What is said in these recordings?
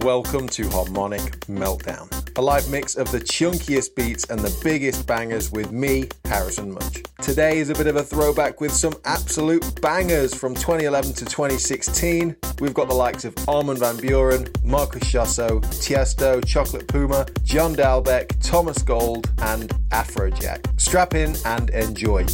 Welcome to Harmonic Meltdown, a live mix of the chunkiest beats and the biggest bangers with me, Harrison Mudge. Today is a bit of a throwback with some absolute bangers from 2011 to 2016. We've got the likes of Armin van Buuren, Marcus Schossow, Tiesto, Chocolate Puma, John Dahlback, Thomas Gold, and Afrojack. Strap in and enjoy.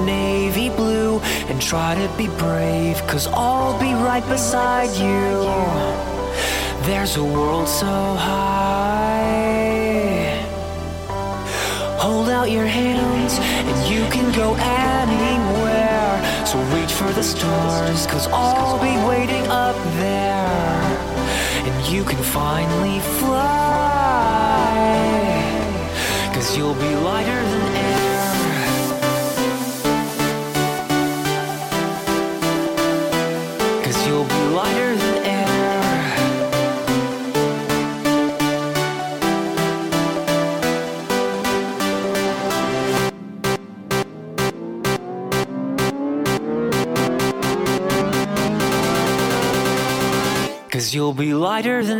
Navy blue and try to be brave, cause I'll be right beside you. There's a world so high. Hold out your hands and you can go anywhere. So reach for the stars, cause I'll be waiting up there. And you can finally fly, cause you'll be lighter than you'll be lighter than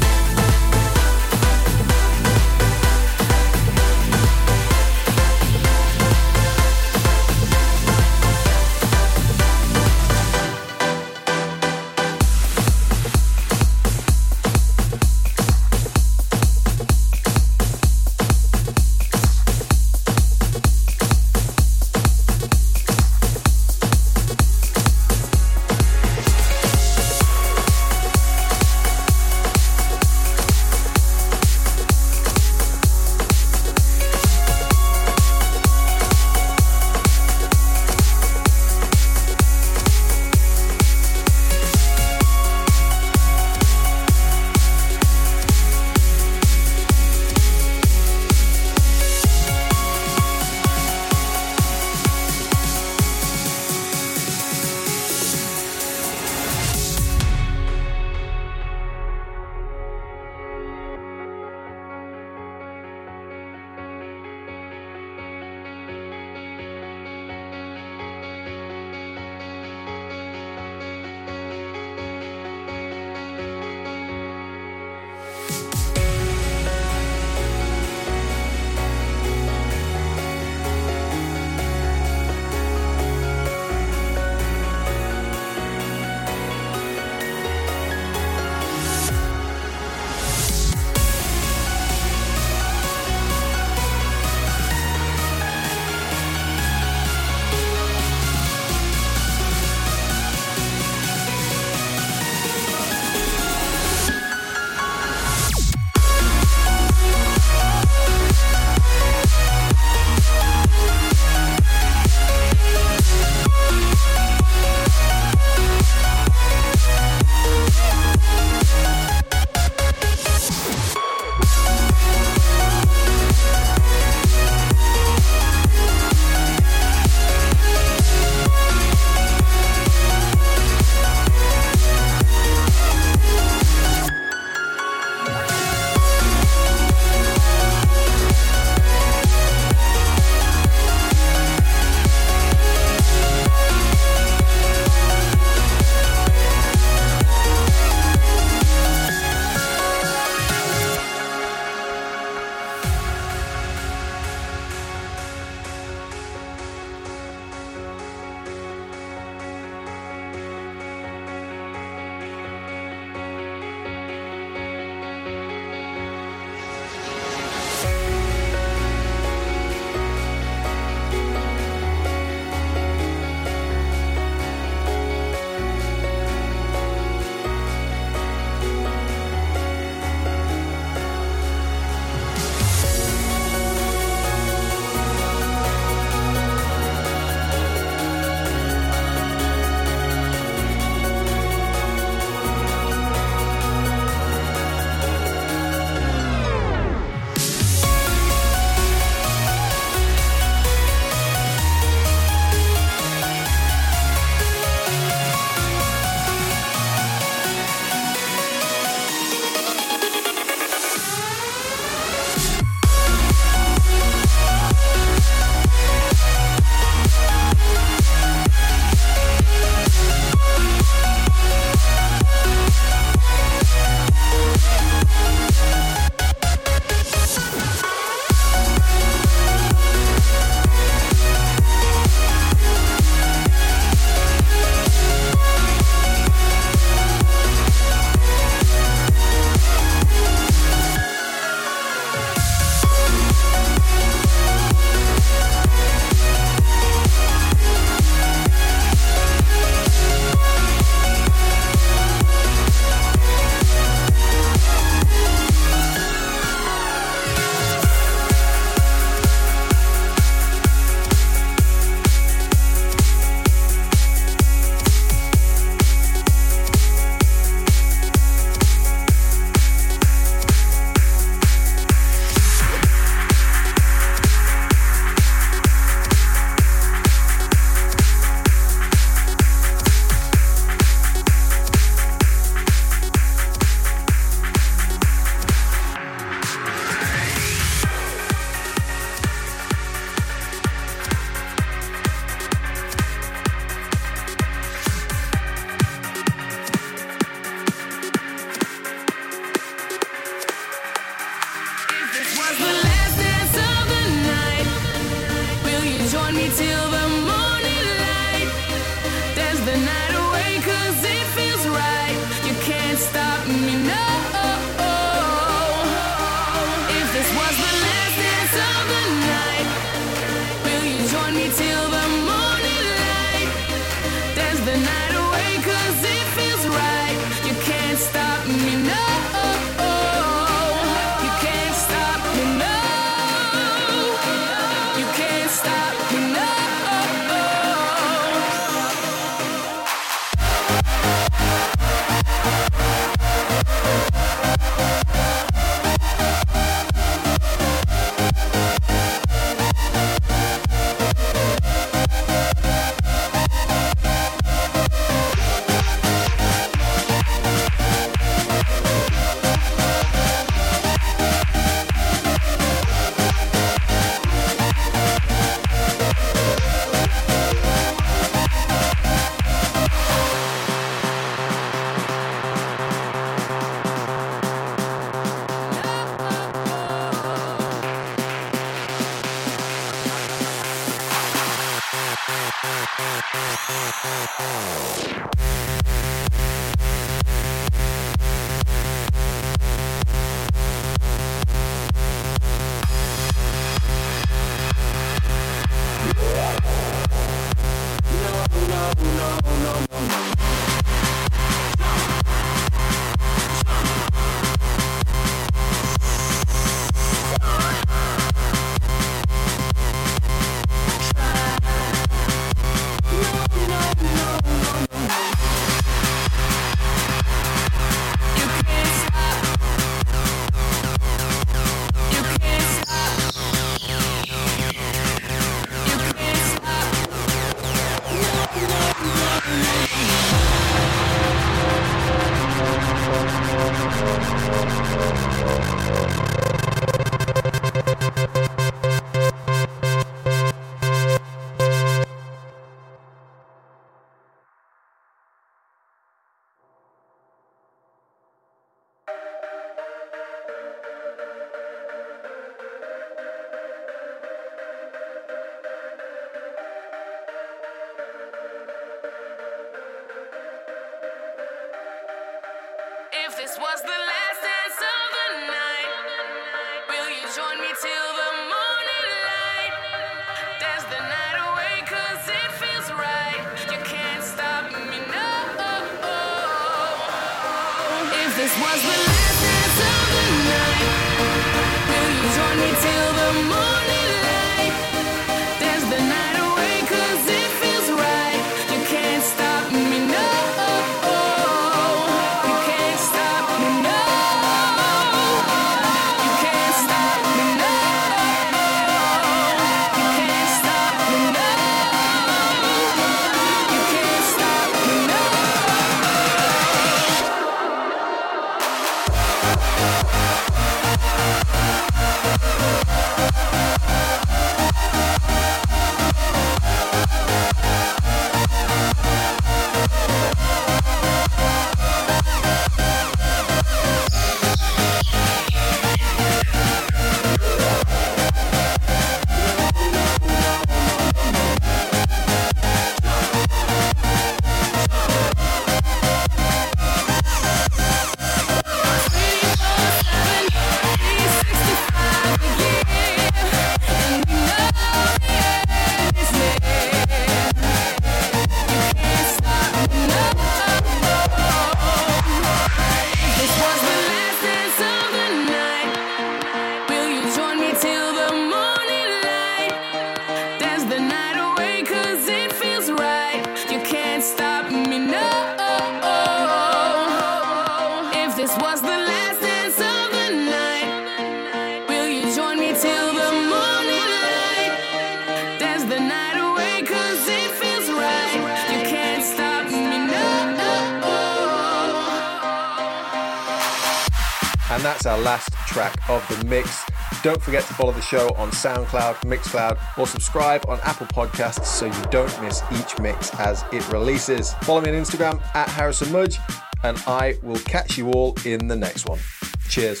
that's our last track of the mix. Don't forget to follow the show on SoundCloud, Mixcloud, or subscribe on Apple Podcasts so you don't miss each mix as it releases. Follow me on Instagram at Harrison Mudge, and I will catch you all in the next one. Cheers.